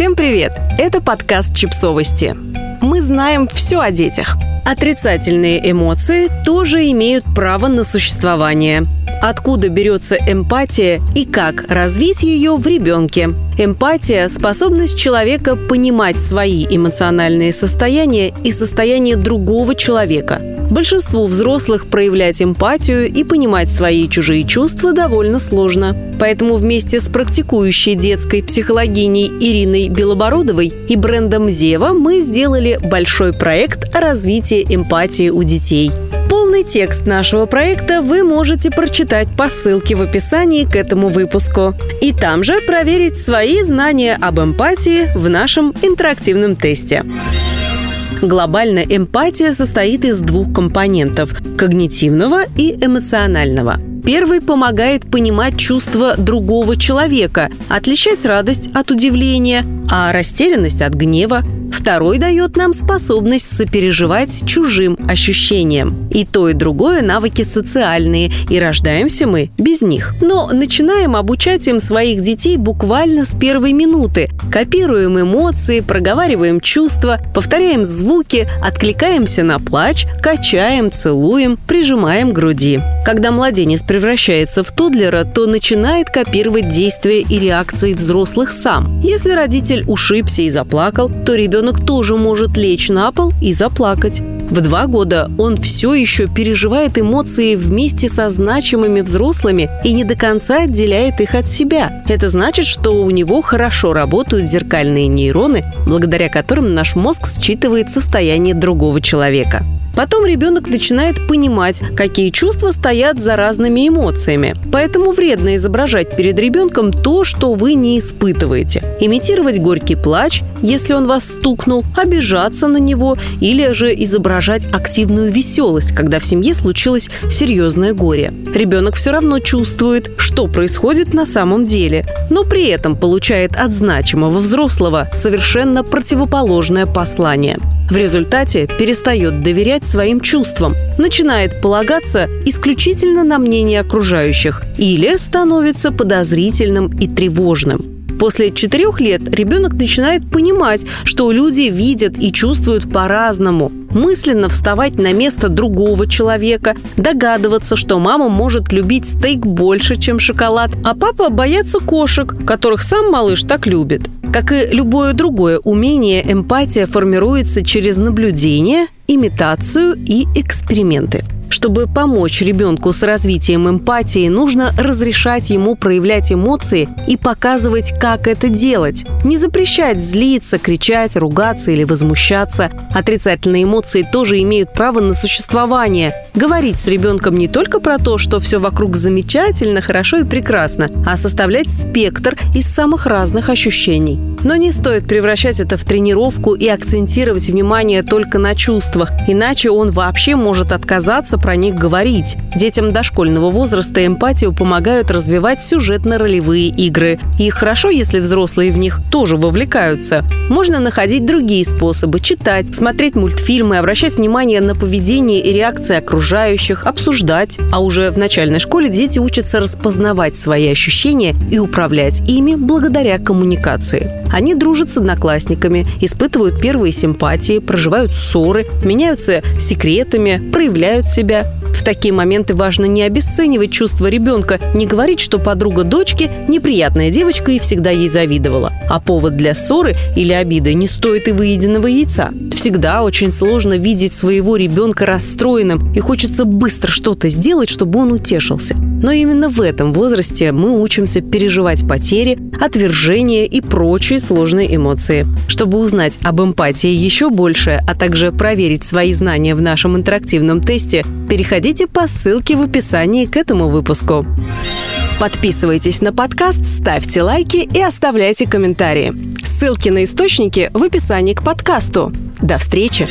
Всем привет! Это подкаст «Чипсовости». Мы знаем все о детях. Отрицательные эмоции тоже имеют право на существование. Откуда берется эмпатия и как развить ее в ребенке? Эмпатия – способность человека понимать свои эмоциональные состояния и состояние другого человека – Большинству взрослых проявлять эмпатию и понимать свои и чужие чувства довольно сложно. Поэтому вместе с практикующей детской психологиней Ириной Белобородовой и брендом Зева мы сделали большой проект о развитии эмпатии у детей. Полный текст нашего проекта вы можете прочитать по ссылке в описании к этому выпуску. И там же проверить свои знания об эмпатии в нашем интерактивном тесте. Глобальная эмпатия состоит из двух компонентов – когнитивного и эмоционального. Первый помогает понимать чувства другого человека, отличать радость от удивления, а растерянность от гнева, Второй дает нам способность сопереживать чужим ощущениям. И то, и другое навыки социальные, и рождаемся мы без них. Но начинаем обучать им своих детей буквально с первой минуты. Копируем эмоции, проговариваем чувства, повторяем звуки, откликаемся на плач, качаем, целуем, прижимаем груди. Когда младенец превращается в тодлера, то начинает копировать действия и реакции взрослых сам. Если родитель ушибся и заплакал, то ребенок ребенок тоже может лечь на пол и заплакать. В два года он все еще переживает эмоции вместе со значимыми взрослыми и не до конца отделяет их от себя. Это значит, что у него хорошо работают зеркальные нейроны, благодаря которым наш мозг считывает состояние другого человека. Потом ребенок начинает понимать, какие чувства стоят за разными эмоциями. Поэтому вредно изображать перед ребенком то, что вы не испытываете. Имитировать горький плач, если он вас стукнул, обижаться на него или же изображать активную веселость, когда в семье случилось серьезное горе. Ребенок все равно чувствует, что происходит на самом деле, но при этом получает от значимого взрослого совершенно противоположное послание. В результате перестает доверять своим чувствам, начинает полагаться исключительно на мнение окружающих или становится подозрительным и тревожным. После четырех лет ребенок начинает понимать, что люди видят и чувствуют по-разному. Мысленно вставать на место другого человека, догадываться, что мама может любить стейк больше, чем шоколад, а папа боятся кошек, которых сам малыш так любит. Как и любое другое умение, эмпатия формируется через наблюдение, имитацию и эксперименты. Чтобы помочь ребенку с развитием эмпатии, нужно разрешать ему проявлять эмоции и показывать, как это делать. Не запрещать злиться, кричать, ругаться или возмущаться. Отрицательные эмоции тоже имеют право на существование. Говорить с ребенком не только про то, что все вокруг замечательно, хорошо и прекрасно, а составлять спектр из самых разных ощущений. Но не стоит превращать это в тренировку и акцентировать внимание только на чувствах, иначе он вообще может отказаться про них говорить. Детям дошкольного возраста эмпатию помогают развивать сюжетно-ролевые игры. И хорошо, если взрослые в них тоже вовлекаются. Можно находить другие способы – читать, смотреть мультфильмы, обращать внимание на поведение и реакции окружающих, обсуждать. А уже в начальной школе дети учатся распознавать свои ощущения и управлять ими благодаря коммуникации. Они дружат с одноклассниками, испытывают первые симпатии, проживают ссоры, меняются секретами, проявляют себя себя. В такие моменты важно не обесценивать чувства ребенка, не говорить, что подруга дочки неприятная девочка и всегда ей завидовала. А повод для ссоры или обиды не стоит и выеденного яйца. Всегда очень сложно видеть своего ребенка расстроенным и хочется быстро что-то сделать, чтобы он утешился. Но именно в этом возрасте мы учимся переживать потери, отвержение и прочие сложные эмоции. Чтобы узнать об эмпатии еще больше, а также проверить свои знания в нашем интерактивном тесте, переходите по ссылке в описании к этому выпуску. Подписывайтесь на подкаст, ставьте лайки и оставляйте комментарии. Ссылки на источники в описании к подкасту. До встречи!